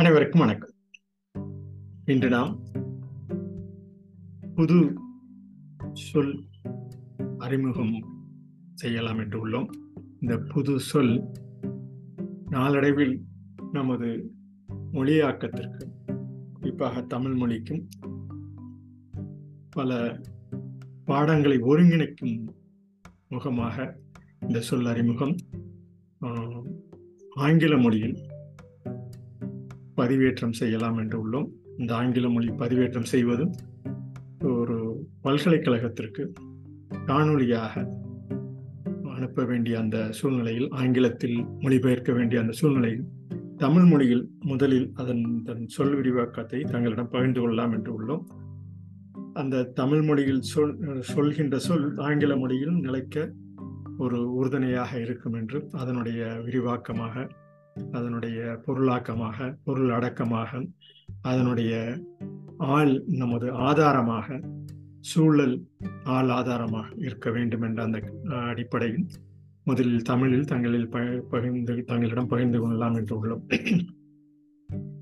அனைவருக்கும் வணக்கம். இன்று நாம் புது சொல் அறிமுகம் செய்யலாம் என்று உள்ளோம். இந்த புது சொல் நாளடைவில் நமது மொழியாக்கத்திற்கு குறிப்பாக தமிழ் மொழிக்கும் பல பாடங்களை ஒருங்கிணைக்கும் முகமாக இந்த சொல் அறிமுகம் ஆஹ், ஆங்கில மொழியில் பதிவேற்றம் செய்யலாம் என்று உள்ளோம். இந்த ஆங்கில மொழி பதிவேற்றம் செய்வது ஒரு பல்கலைக்கழகத்திற்கு காணொலியாக அனுப்ப வேண்டிய அந்த சூழ்நிலையில் ஆங்கிலத்தில் மொழிபெயர்க்க வேண்டிய அந்த சூழ்நிலையில் தமிழ் மொழியில் முதலில் அதன் தன் சொல் விரிவாக்கத்தை தங்களிடம் பகிர்ந்து கொள்ளலாம் என்று உள்ளோம். அந்த தமிழ் மொழியில் சொல் சொல்கின்ற சொல் ஆங்கில மொழியில் நிலைக்க ஒரு உறுதுணையாக இருக்கும் என்று அதனுடைய விரிவாக்கமாக அதனுடைய பொருளாக்கமாக பொருள் அடக்கமாக அதனுடைய ஆள் நமது ஆதாரமாக சூழல் ஆள் ஆதாரமாக இருக்க வேண்டும் என்ற அந்த அஹ், அடிப்படையில் முதலில் தமிழில் தங்களில் பகிர்ந்து தங்களிடம் பகிர்ந்து கொள்ளலாம் என்று உள்ளோம்.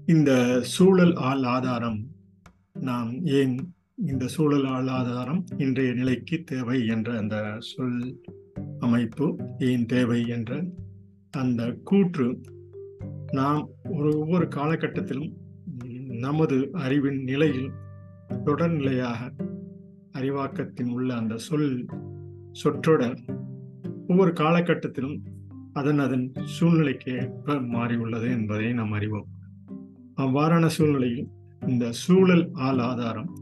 இந்த சூழல் ஆள் ஆதாரம் நாம் ஏன் இந்த சூழல் ஆள் ஆதாரம் இன்றைய நிலைக்கு தேவை என்ற அந்த சொல் அமைப்பு ஏன் தேவை என்ற அந்த கூற்று நாம் ஒரு ஒவ்வொரு காலகட்டத்திலும் நமது அறிவின் நிலையில் தொடர்நிலையாக அறிவாக்கத்தின் உள்ள அந்த சொல் சொற்றொடர் ஒவ்வொரு காலகட்டத்திலும் அதன் அதன் சூழ்நிலைக்கு ஏற்ப மாறியுள்ளது என்பதை நாம் அறிவோம். அவ்வாறான சூழ்நிலையில் இந்த சூழல் ஆள் ஆதாரம்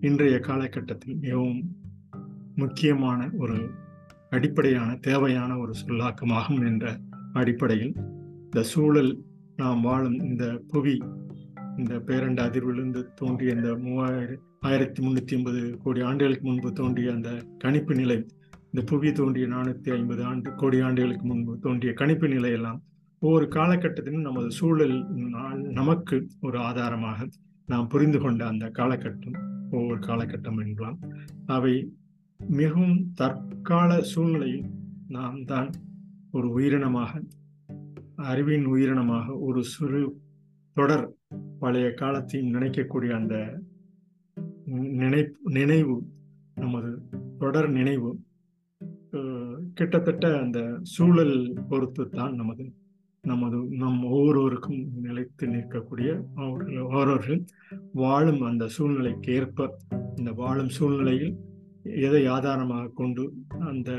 இன்றைய காலகட்டத்தில் மிகவும் முக்கியமான ஒரு அடிப்படையான தேவையான ஒரு சொல்லாக்கமாகும் என்ற அடிப்படையில் இந்த சூழல் நாம் வாழும் இந்த புவி இந்த பேரண்ட அதிர்விலிருந்து தோன்றிய இந்த மூவாயிரம் ஆயிரத்தி முன்னூத்தி ஐம்பது கோடி ஆண்டுகளுக்கு முன்பு தோன்றிய அந்த கணிப்பு நிலை இந்த புவி தோன்றிய நானூத்தி ஐம்பது ஆண்டு கோடி ஆண்டுகளுக்கு முன்பு தோன்றிய கணிப்பு நிலையெல்லாம் ஒவ்வொரு காலகட்டத்திலும் நமது சூழல் நமக்கு ஒரு ஆதாரமாக நாம் புரிந்து கொண்ட அந்த காலகட்டம் ஒவ்வொரு காலகட்டம் என்பலாம் அவை மிகவும் தற்கால சூழ்நிலையில் நாம் தான் ஒரு உயிரினமாக அறிவின் உயிரினமாக ஒரு சிறு தொடர் பழைய காலத்தையும் நினைக்கக்கூடிய அந்த நினை நினைவு நமது தொடர் நினைவு கிட்டத்தட்ட அந்த சூழல் பொறுத்து தான் நமது நமது நம் ஒவ்வொருவருக்கும் நிலைத்து நிற்கக்கூடிய அவர்கள் ஒவ்வொருவர்கள் வாழும் அந்த சூழ்நிலைக்கு ஏற்ப இந்த வாழும் சூழ்நிலையில் எதை ஆதாரமாக கொண்டு அந்த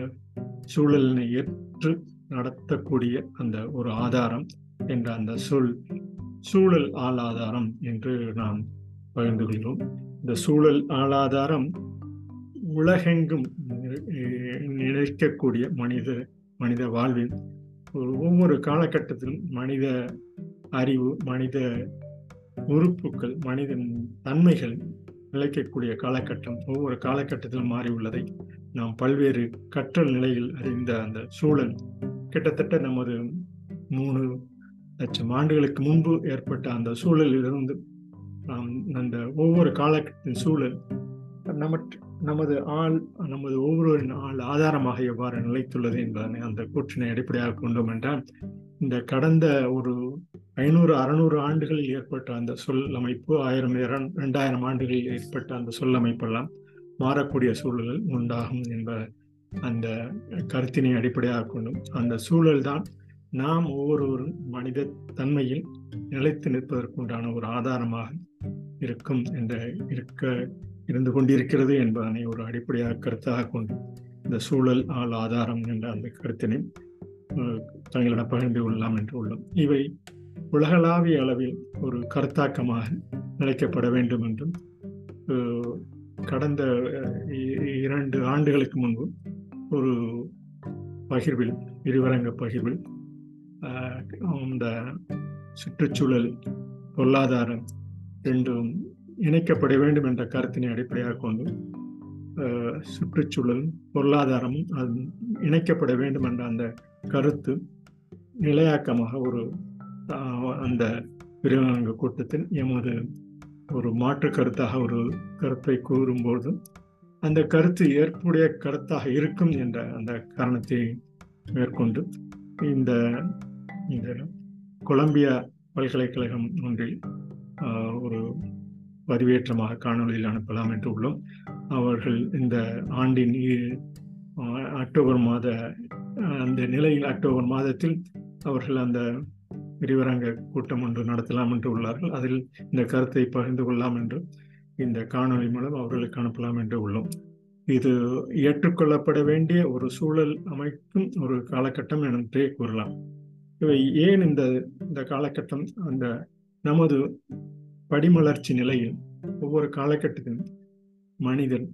சூழலினை ஏற்று நடத்தக்கூடிய அந்த ஒரு ஆதாரம் என்ற அந்த சொல் சூழல் ஆளாதாரம் என்று நாம் பகிர்ந்து கொள்கிறோம். இந்த சூழல் ஆளாதாரம் உலகெங்கும் நிலைக்கக்கூடிய மனித மனித வாழ்வில் ஒரு ஒவ்வொரு காலகட்டத்திலும் மனித அறிவு மனித உறுப்புகள் மனிதன் தன்மைகள் நிலைக்கக்கூடிய காலகட்டம் ஒவ்வொரு காலகட்டத்திலும் மாறி உள்ளதை நாம் பல்வேறு கற்றல் நிலையில் அறிந்த அந்த சூழல் கிட்டத்தட்ட நமது மூணு லட்சம் ஆண்டுகளுக்கு முன்பு ஏற்பட்ட அந்த சூழலிலிருந்து நாம் அந்த ஒவ்வொரு காலகட்டத்தின் சூழல் நமக்கு நமது ஆள் நமது ஒவ்வொருவரின் ஆள் ஆதாரமாக எவ்வாறு நிலைத்துள்ளது என்பதனை அந்த கூற்றினை அடிப்படையாக கொண்டோம் என்றால் இந்த கடந்த ஒரு ஐநூறு அறுநூறு ஆண்டுகளில் ஏற்பட்ட அந்த சொல் அமைப்பு ஆயிரம் இரண்டாயிரம் ஆண்டுகளில் ஏற்பட்ட அந்த சொல் அமைப்பெல்லாம் மாறக்கூடிய சூழல்கள் உண்டாகும் என்ப அந்த கருத்தினை அடிப்படையாக கொண்டும் அந்த சூழல் தான் நாம் ஒவ்வொருவரும் மனித தன்மையில் நிலைத்து நிற்பதற்குண்டான ஒரு ஆதாரமாக இருக்கும் என்ற இருக்க இருந்து கொண்டிருக்கிறது என்பதனை ஒரு அடிப்படையாக கருத்தாக கொண்டு இந்த சூழல் ஆள் ஆதாரம் என்ற அந்த கருத்தினை தங்களிடம் பகிர்ந்து கொள்ளலாம் என்று உள்ளோம். இவை உலகளாவிய அளவில் ஒரு கருத்தாக்கமாக நிலைக்கப்பட வேண்டும் என்றும் கடந்த இ- இரண்டு ஆண்டுகளுக்கு முன்பு ஒரு பகிர்வில் இருவரங்க பகிர்வில் இந்த சுற்றுச்சூழல் பொருளாதாரம் ரெண்டும் இணைக்கப்பட வேண்டும் என்ற கருத்தினை அடிப்படையாக கொண்டு சுற்றுச்சூழல் பொருளாதாரமும் அது இணைக்கப்பட வேண்டும் என்ற அந்த கருத்து நிலையாக்கமாக ஒரு அந்த விரிவாங்க கூட்டத்தில் எமது ஒரு மாற்று கருத்தாக ஒரு கருத்தை கூறும்போது அந்த கருத்து ஏற்புடைய கருத்தாக இருக்கும் என்ற அந்த காரணத்தை மேற்கொண்டு இந்த இந்த கொலம்பியா பல்கலைக்கழகம் ஒன்றில் ஒரு பதிவேற்றமாக காணொலியில் அனுப்பலாம் என்று உள்ளோம். அவர்கள் இந்த ஆண்டின் அக்டோபர் மாத அந்த நிலையில் அக்டோபர் மாதத்தில் அவர்கள் அந்த விரிவரங்க கூட்டம் ஒன்று நடத்தலாம் என்று உள்ளார்கள். அதில் இந்த கருத்தை பகிர்ந்து கொள்ளலாம் என்று இந்த காணொலி மூலம் அவர்களுக்கு அனுப்பலாம் என்று உள்ளோம். இது ஏற்றுக்கொள்ளப்பட வேண்டிய ஒரு சூழல் அமைக்கும் ஒரு காலகட்டம் என்றே கூறலாம். இவை ஏன் இந்த இந்த காலகட்டம் அந்த நமது படிமலர்ச்சி நிலையில் ஒவ்வொரு காலகட்டத்திலும் மனிதன்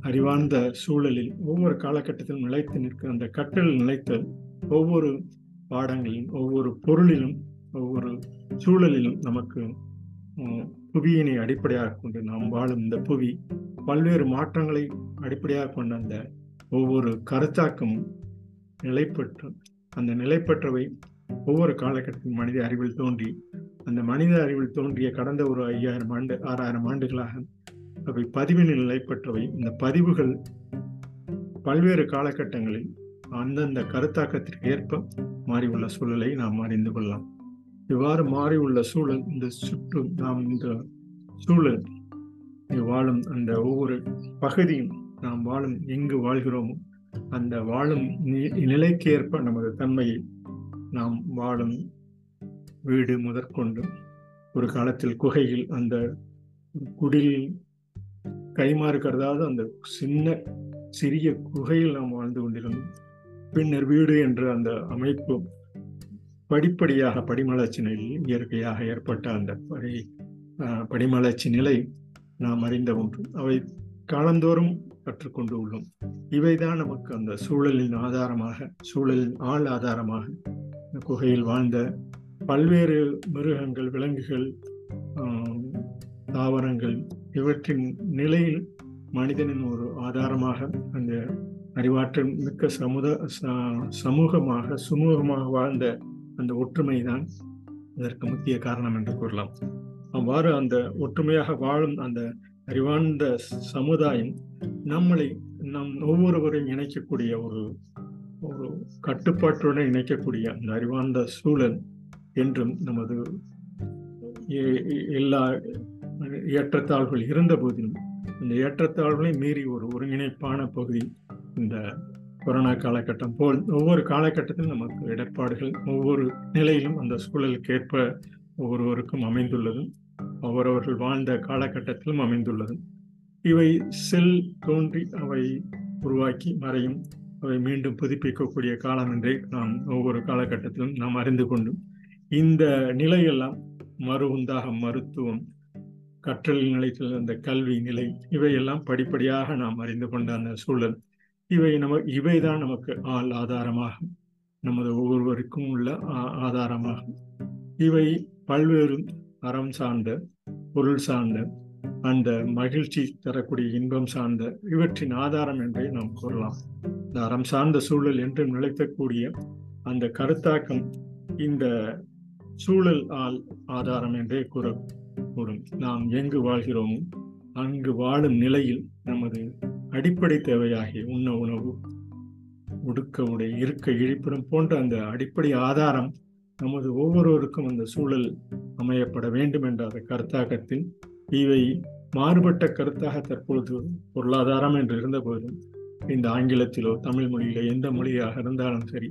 அறிவார்ந்த சூழலில் ஒவ்வொரு காலகட்டத்திலும் நிலைத்து நிற்க அந்த கற்றல் நிலைத்தல் ஒவ்வொரு பாடங்களிலும் ஒவ்வொரு பொருளிலும் ஒவ்வொரு சூழலிலும் நமக்கு புவியினை அடிப்படையாக கொண்டு நாம் வாழும் இந்த புவி பல்வேறு மாற்றங்களை அடிப்படையாக கொண்ட அந்த ஒவ்வொரு கருத்தாக்கமும் நிலைப்பற்று அந்த நிலைப்பற்றவை ஒவ்வொரு காலகட்டத்திலும் மனித அறிவில் தோன்றி அந்த மனித அறிவில் தோன்றிய கடந்த ஒரு ஐயாயிரம் ஆண்டு ஆறாயிரம் ஆண்டுகளாக அவை பதிவின் நிலைப்பற்றவை. இந்த பதிவுகள் பல்வேறு காலகட்டங்களில் அந்தந்த கருத்தாக்கத்திற்கு ஏற்ப மாறியுள்ள சூழலை நாம் அறிந்து கொள்ளலாம். இவ்வாறு மாறியுள்ள சூழல் இந்த சுற்று நாம் இந்த சூழல் வாழும் அந்த ஒவ்வொரு பகுதியும் நாம் வாழும் எங்கு வாழ்கிறோமோ அந்த வாழும் நிலைக்கேற்ப நமது தன்மையை நாம் வாழும் வீடு முதற்கொண்டு ஒரு காலத்தில் குகையில் அந்த குடில் கைமாறு கருதாத அந்த சின்ன சிறிய குகையில் நாம் வாழ்ந்து கொண்டிருந்தோம். பின்னர் வீடு என்ற அந்த அமைப்பு படிப்படியாக படிமலர்ச்சி நிலையில் இயற்கையாக ஏற்பட்ட அந்த படி படிமலர்ச்சி நிலை நாம் அறிந்த ஒன்று. அவை காலந்தோறும் கற்றுக்கொண்டு உள்ளோம். இவைதான் நமக்கு அந்த சூழலின் ஆதாரமாக சூழலின் ஆள் ஆதாரமாக குகையில் வாழ்ந்த பல்வேறு மிருகங்கள் விலங்குகள் தாவரங்கள் இவற்றின் நிலையில் மனிதனின் ஒரு ஆதாரமாக அந்த அறிவாற்றல் மிக்க சமுத சமூகமாக சுமூகமாக வாழ்ந்த அந்த ஒற்றுமை தான் இதற்கு முக்கிய காரணம் என்று கூறலாம். அவ்வாறு அந்த ஒற்றுமையாக வாழும் அந்த அறிவார்ந்த சமுதாயம் நம்மளை நம் ஒவ்வொருவரையும் இணைக்கக்கூடிய ஒரு ஒரு கட்டுப்பாட்டுடன் இணைக்கக்கூடிய அந்த அறிவார்ந்த சூழல் என்றும் நமது எல்லா ஏற்றத்தாழ்வுகள் இருந்த போதிலும் இந்த ஏற்றத்தாழ்வுகளை மீறி ஒரு ஒருங்கிணைப்பான பகுதி இந்த கொரோனா காலகட்டம் போல் ஒவ்வொரு காலகட்டத்திலும் நமக்கு இடர்பாடுகள் ஒவ்வொரு நிலையிலும் அந்த சூழலுக்கு ஏற்ப ஒவ்வொருவருக்கும் அமைந்துள்ளதும் அவரவர்கள் வாழ்ந்த காலகட்டத்திலும் அமைந்துள்ளதும். இவை செல் தோன்றி அவை உருவாக்கி மறையும் அவை மீண்டும் புதுப்பிக்கக்கூடிய காலம் என்றே நாம் ஒவ்வொரு காலகட்டத்திலும் நாம் அறிந்து கொண்டும் இந்த நிலையெல்லாம் மறு உந்தாகம் மருத்துவம் கற்றல் நிலையத்தில் அந்த கல்வி நிலை இவையெல்லாம் படிப்படியாக நாம் அறிந்து கொண்ட அந்த சூழல். இவை நம இவைதான் நமக்கு ஆள் ஆதாரமாகும். நமது ஒவ்வொருவருக்கும் உள்ள ஆதாரமாகும். இவை பல்வேறு அறம் சார்ந்த பொருள் சார்ந்த அந்த மகிழ்ச்சி தரக்கூடிய இன்பம் சார்ந்த இவற்றின் ஆதாரம் என்றே நாம் கூறலாம். இந்த அறம் சார்ந்த சூழல் என்று நிலைக்கக்கூடிய அந்த கருத்தாக்கம் இந்த சூழல் ஆள் ஆதாரம் என்றே கூற கூறும். நாம் எங்கு வாழ்கிறோமோ அங்கு வாழும் நிலையில் நமது அடிப்படை தேவையாகிய உண்ண உணவு உடுக்க உடை இருக்க இழிப்பிடம் போன்ற அந்த அடிப்படை ஆதாரம் நமது ஒவ்வொருவருக்கும் அந்த சூழல் அமையப்பட வேண்டும் என்ற அந்த கருத்தாக்கத்தில் இவை மாறுபட்ட கருத்தாக தற்பொழுது பொருளாதாரம் என்று இருந்த போதும் இந்த ஆங்கிலத்திலோ தமிழ் மொழியிலோ எந்த மொழியாக இருந்தாலும் சரி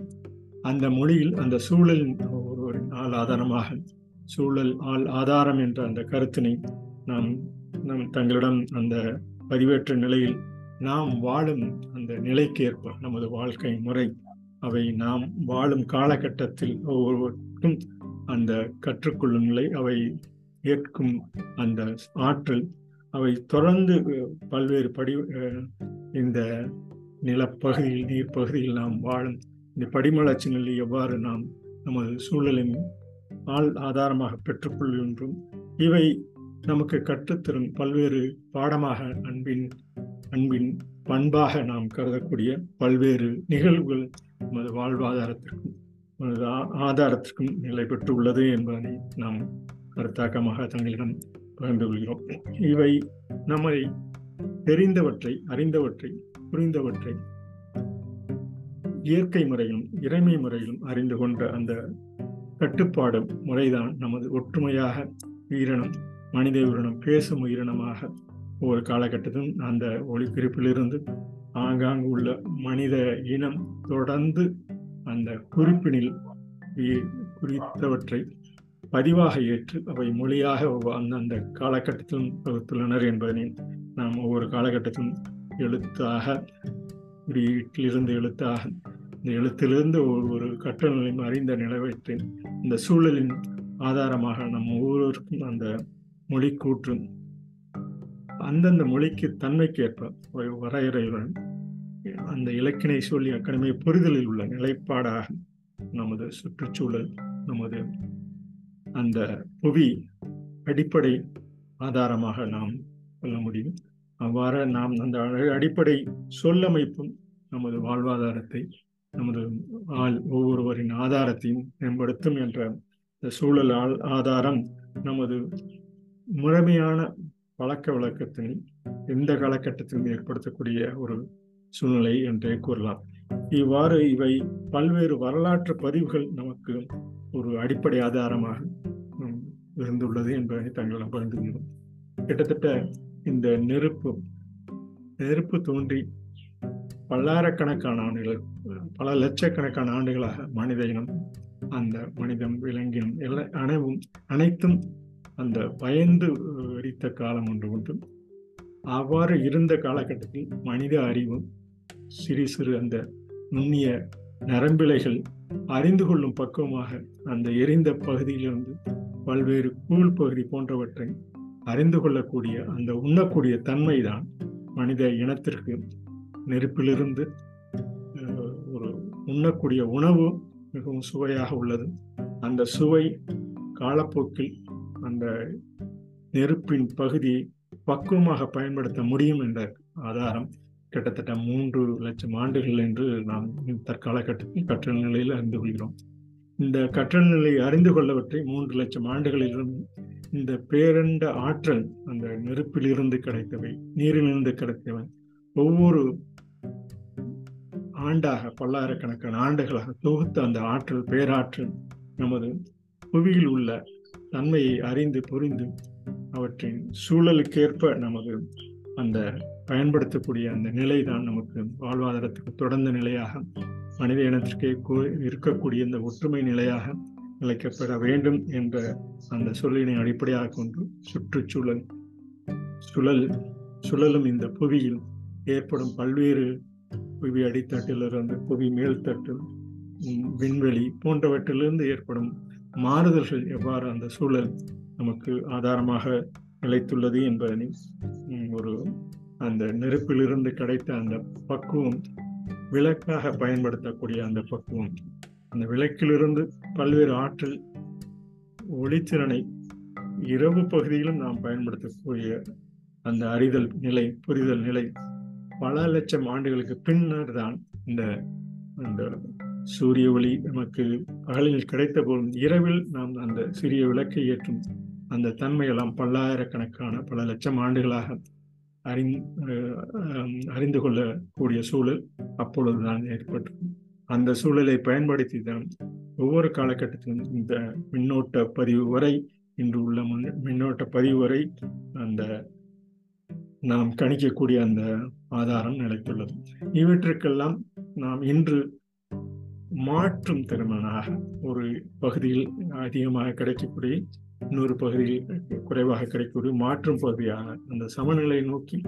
அந்த மொழியில் அந்த சூழலின் ஒருவரின் ஆள் ஆதாரமாக சூழல் ஆள் ஆதாரம் என்ற அந்த கருத்தினை நாம் நம் தங்களிடம் அந்த பதிவேற்ற நிலையில் நாம் வாழும் அந்த நிலைக்கேற்ப நமது வாழ்க்கை முறை அவை நாம் வாழும் காலகட்டத்தில் ஒவ்வொருவருக்கும் அந்த கற்றுக்கொள்ளும் நிலை அவை ஏற்கும் அந்த ஆற்றல் அவை தொடர்ந்து பல்வேறு படி இந்த நிலப்பகுதியில் நீர்ப்பகுதியில் நாம் வாழும். இந்த படிமலர்ச்சி நிலை எவ்வாறு நாம் நமது சூழலின் ஆள் ஆதாரமாக பெற்றுக்கொள்கின்றோம் இவை நமக்கு கற்றுத்தரும் பல்வேறு பாடமாக அன்பின் அன்பின் பண்பாக நாம் கருதக்கூடிய பல்வேறு நிகழ்வுகள் நமது வாழ்வாதாரத்திற்கும் நமது ஆதாரத்திற்கும் நிலை பெற்றுள்ளது என்பதனை நாம் கருத்தாக்கமாக தங்களிடம் பகிர்ந்து கொள்கிறோம். இவை நம்மை தெரிந்தவற்றை அறிந்தவற்றை புரிந்தவற்றை இயற்கை முறையிலும் இறைமை முறையிலும் அறிந்து கொண்ட அந்த கட்டுப்பாடு முறைதான் நமது ஒற்றுமையாக உயிரினம் மனித உயிரினம் பேசும் உயிரினமாக ஒவ்வொரு காலகட்டத்திலும் அந்த ஒளிக்குறிப்பிலிருந்து ஆங்காங்கு உள்ள மனித இனம் தொடர்ந்து அந்த குறிப்பினில் குறித்தவற்றை பதிவாக ஏற்று அவை மொழியாக அந்தந்த காலகட்டத்திலும் வகுத்துள்ளனர் என்பதனை நாம் ஒவ்வொரு காலகட்டத்திலும் எழுத்தாக குறியீட்டிலிருந்து எழுத்தாக இந்த எழுத்திலிருந்து ஒவ்வொரு கட்டணங்களையும் அறிந்த நிலவற்றின் இந்த சூழலின் ஆதாரமாக நம் ஒவ்வொருவருக்கும் அந்த மொழி கூற்றும் அந்தந்த மொழிக்கு தன்மைக்கேற்ப வரையறையுடன் அந்த இலக்கினை சொல்லி அக்கடமை புரிதலில் உள்ள நிலைப்பாடாக நமது சுற்றுச்சூழல் நமது அந்த புவி அடிப்படை ஆதாரமாக நாம் சொல்ல முடியும். அவ்வாறு நாம் அந்த அடிப்படை சொல்லமைப்பும் நமது வாழ்வாதாரத்தை நமது ஆள் ஒவ்வொருவரின் ஆதாரத்தையும் மேம்படுத்தும் என்ற சூழல் ஆதாரம் நமது முழுமையான பழக்க வழக்கத்தில் எந்த காலகட்டத்திலும் ஏற்படுத்தக்கூடிய ஒரு சூழ்நிலை என்றே கூறலாம். இவ்வாறு இவை பல்வேறு வரலாற்று பதிவுகள் நமக்கு ஒரு அடிப்படை ஆதாரமாக இருந்துள்ளது என்பதை தங்களிடம் பகிர்ந்துள்ளோம் கிட்டத்தட்ட இந்த நெருப்பு நெருப்பு தோன்றி பல்லாயிரக்கணக்கான ஆண்டுகள் பல லட்சக்கணக்கான ஆண்டுகளாக மனித இனம் அந்த மனிதம் விலங்கினம் எல்லா அனைவும் அனைத்தும் அந்த பயந்து வெடித்த காலம் ஒன்று உண்டு. அவ்வாறு இருந்த காலகட்டத்தில் மனித அறிவும் சிறு சிறு அந்த நுண்ணிய நரம்பிலைகள் அறிந்து கொள்ளும் பக்குவமாக அந்த எரிந்த பகுதியிலிருந்து பல்வேறு கூழ் பகுதி போன்றவற்றை அறிந்து கொள்ளக்கூடிய அந்த உண்ணக்கூடிய தன்மைதான் மனித இனத்திற்கு நெருப்பிலிருந்து ஒரு உண்ணக்கூடிய உணவு மிகவும் சுவையாக உள்ளது. அந்த சுவை காலப்போக்கில் அந்த நெருப்பின் பகுதி பக்குவமாக பயன்படுத்த முடியும் என்ற ஆதாரம் கிட்டத்தட்ட மூன்று லட்சம் ஆண்டுகள் என்று நாம் தற்கால கட்டத்தில் கற்றல் நிலையில் அறிந்து கொள்கிறோம். இந்த கற்றல் நிலையை அறிந்து கொள்ளவற்றை மூன்று லட்சம் ஆண்டுகளிலும் இந்த பேரண்ட ஆற்றல் அந்த நெருப்பிலிருந்து கிடைத்தவை நீரிலிருந்து கிடைத்தவை ஒவ்வொரு ஆண்டாக பல்லாயிரக்கணக்கான ஆண்டுகளாக தொகுத்த அந்த ஆற்றல் பேராற்றல் நமது புவியில் உள்ள தன்மையை அறிந்து புரிந்து அவற்றின் சூழலுக்கேற்ப நமது அந்த பயன்படுத்தக்கூடிய அந்த நிலை தான் நமக்கு வாழ்வாதாரத்துக்கு தொடர்ந்த நிலையாக மனித இனத்திற்கே இருக்கக்கூடிய இந்த ஒற்றுமை நிலையாக நிலைக்கப்பட வேண்டும் என்ற அந்த சொல்லினை அடிப்படையாக கொண்டு சுற்றுச்சூழல் சுழல் சுழலும் இந்த புவியில் ஏற்படும் பல்வேறு புவி அடித்தட்டிலிருந்து புவி மேல்தட்டு விண்வெளி போன்றவற்றிலிருந்து ஏற்படும் மாறுதல்கள் எவ்வாறு அந்த சூழல் நமக்கு ஆதாரமாக நிலைத்துள்ளது என்பதனை ஒரு அந்த நெருப்பிலிருந்து கிடைத்த அந்த பக்குவம் விளக்காக பயன்படுத்தக்கூடிய அந்த பக்குவம். அந்த விளக்கிலிருந்து பல்வேறு ஆற்றல் ஒளித்திறனை இரவு பகுதியிலும் நாம் பயன்படுத்தக்கூடிய அந்த அறிதல் நிலை புரிதல் நிலை பல லட்சம் ஆண்டுகளுக்கு பின்னர் தான் இந்த அந்த சூரிய ஒளி நமக்கு பகலில் கிடைத்த போதும் இரவில் நாம் அந்த சிறிய விளக்கை ஏற்றும் அந்த தன்மையெல்லாம் பல்லாயிரக்கணக்கான பல லட்சம் ஆண்டுகளாக அறி அறிந்து கொள்ளக்கூடிய சூழல் அப்பொழுதுதான் ஏற்பட்டது அந்த சூழலை பயன்படுத்தி தான் ஒவ்வொரு காலகட்டத்திலும் இந்த மின்னோட்ட பதிவு வரை இன்று உள்ள மின்னோட்ட பதிவு வரை அந்த நாம் கணிக்கக்கூடிய அந்த ஆதாரம் நிலைத்துள்ளது. இவற்றுக்கெல்லாம் நாம் இன்று மாற்றும் திறமனாக ஒரு பகுதியில் அதிகமாக கிடைக்கக்கூடிய இன்னொரு பகுதியில் குறைவாக கிடைக்கக்கூடிய மாற்றும் பகுதியாக அந்த சமநிலை நோக்கி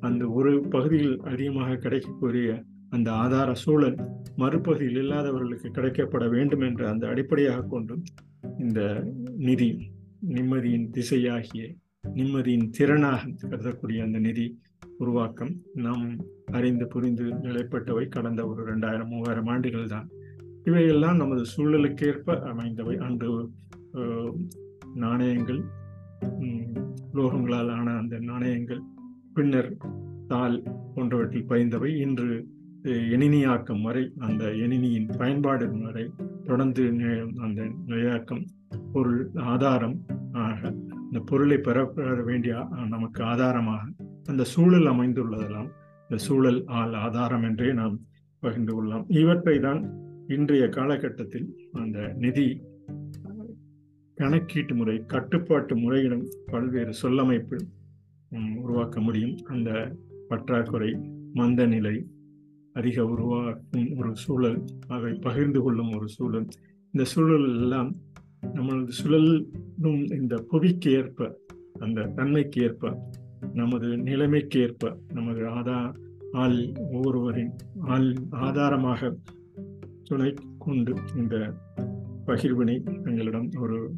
அந்த ஒரு பகுதியில் அதிகமாக கிடைக்கக்கூடிய அந்த ஆதார சூழல் மறுபகுதியில் இல்லாதவர்களுக்கு கிடைக்கப்பட வேண்டும் என்ற அந்த அடிப்படையாக கொண்டும் இந்த நிதி நிம்மதியின் திசையாகிய நிம்மதியின் திறனாக கருதக்கூடிய அந்த நிதி உருவாக்கம் நாம் அறிந்து புரிந்து நிலைப்பட்டவை கடந்த ஒரு ரெண்டாயிரம் மூவாயிரம் ஆண்டுகள் தான். இவையெல்லாம் நமது சூழலுக்கேற்ப அமைந்தவை. அன்று நாணயங்கள் லோகங்களால் ஆன அந்த நாணயங்கள் பின்னர் தாள் போன்றவற்றில் பயந்தவை இன்று எணினியாக்கம் வரை அந்த எணினியின் பயன்பாடு வரை தொடர்ந்து அந்த நிலையாக்கம் பொருள் ஆதாரம் ஆக இந்த பொருளை பெற வேண்டிய நமக்கு ஆதாரமாக அந்த சூழல் அமைந்துள்ளதெல்லாம் இந்த சூழல் ஆள் ஆதாரம் என்றே நாம் பகிர்ந்து கொள்ளலாம். இவற்றை தான் இன்றைய காலகட்டத்தில் அந்த நிதி கணக்கீட்டு முறை கட்டுப்பாட்டு முறையிடம் பல்வேறு சொல்லமைப்பு உருவாக்க முடியும். அந்த பற்றாக்குறை மந்த நிலை அதிக உருவாக்கும் ஒரு சூழல் அவை பகிர்ந்து கொள்ளும் ஒரு சூழல். இந்த சூழல் எல்லாம் நம்மளது சுழலும் இந்த புவிக்கு ஏற்ப அந்த தன்மைக்கு ஏற்ப நமது நிலைமைக்கேற்ப நமது ஆதா ஆள் ஒவ்வொருவரின் ஆள் ஆதாரமாக துணை கொண்டு இந்த பகிர்வினை எங்களிடம் ஒரு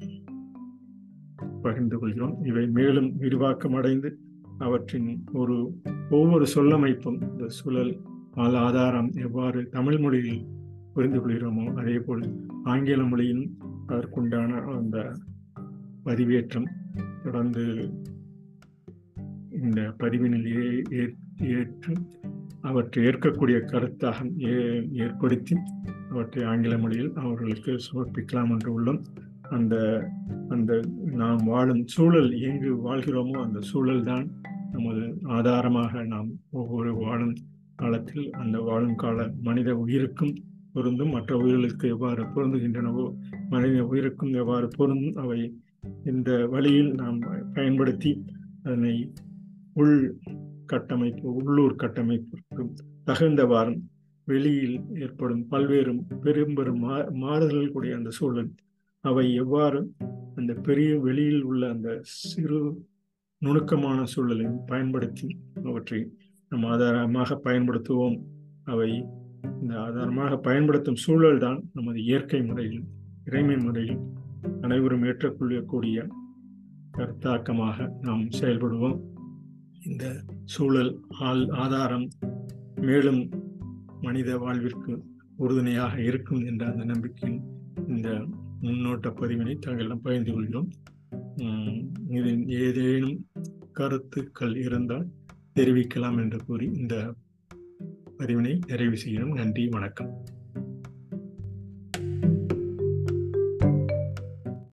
பகிர்ந்து கொள்கிறோம். இவை மேலும் விரிவாக்கம் அடைந்து அவற்றின் ஒரு ஒவ்வொரு சொல்லமைப்பும் இந்த சுழல் ஆள் ஆதாரம் எவ்வாறு தமிழ் மொழியில் புரிந்து கொள்கிறோமோ அதே போல் ஆங்கில மொழியின் அதற்குண்டான அந்த பதிவேற்றம் தொடர்ந்து இந்த பதிவினிலேயே ஏற்று அவற்றை ஏற்கக்கூடிய கருத்தாக ஏற்படுத்தி அவற்றை ஆங்கில மொழியில் அவர்களுக்கு சமர்ப்பிக்கலாம் என்று உள்ளோம். அந்த அந்த நாம் வாழும் சூழல் எங்கு வாழ்கிறோமோ அந்த சூழல் தான் நமது ஆதாரமாக நாம் ஒவ்வொரு வாழும் காலத்தில் அந்த வாழும் கால மனித உயிருக்கும் பொருந்தும் மற்ற உயிர்களுக்கு எவ்வாறு பொருந்துகின்றனவோ மனித உயிருக்கும் எவ்வாறு பொருந்தும் அவை இந்த வழியில் நாம் பயன்படுத்தி அதனை உள் கட்டமைப்பு உள்ளூர் கட்டமைப்பிற்கும் தகுந்தவாறு வெளியில் ஏற்படும் பல்வேறு பெரும் பெரும் மா மாறுதல்கள் கூடிய அந்த சூழல். அவை எவ்வாறு அந்த பெரிய வெளியில் உள்ள அந்த சிறு நுணுக்கமான சூழலை பயன்படுத்தி அவற்றை நம் ஆதாரமாக பயன்படுத்துவோம். அவை இந்த ஆதாரமாக பயன்படுத்தும் சூழல் தான் நமது இயற்கை முறையில் இறைமை முறையில் அனைவரும் ஏற்றுக்கொள்ளக்கூடிய கருத்தாக்கமாக நாம் செயல்படுவோம். இந்த சூழல் ஆள் ஆதாரம் மேலும் மனித வாழ்விற்கு உறுதுணையாக இருக்கும் என்ற அந்த நம்பிக்கையில் இந்த முன்னோட்ட பதிவினை தங்களிடம் பகிர்ந்து கொள்கிறோம். இதில் ஏதேனும் கருத்துக்கள் இருந்தால் தெரிவிக்கலாம் என்று கூறி இந்த பதிவினை நிறைவு செய்கிறோம். நன்றி வணக்கம்.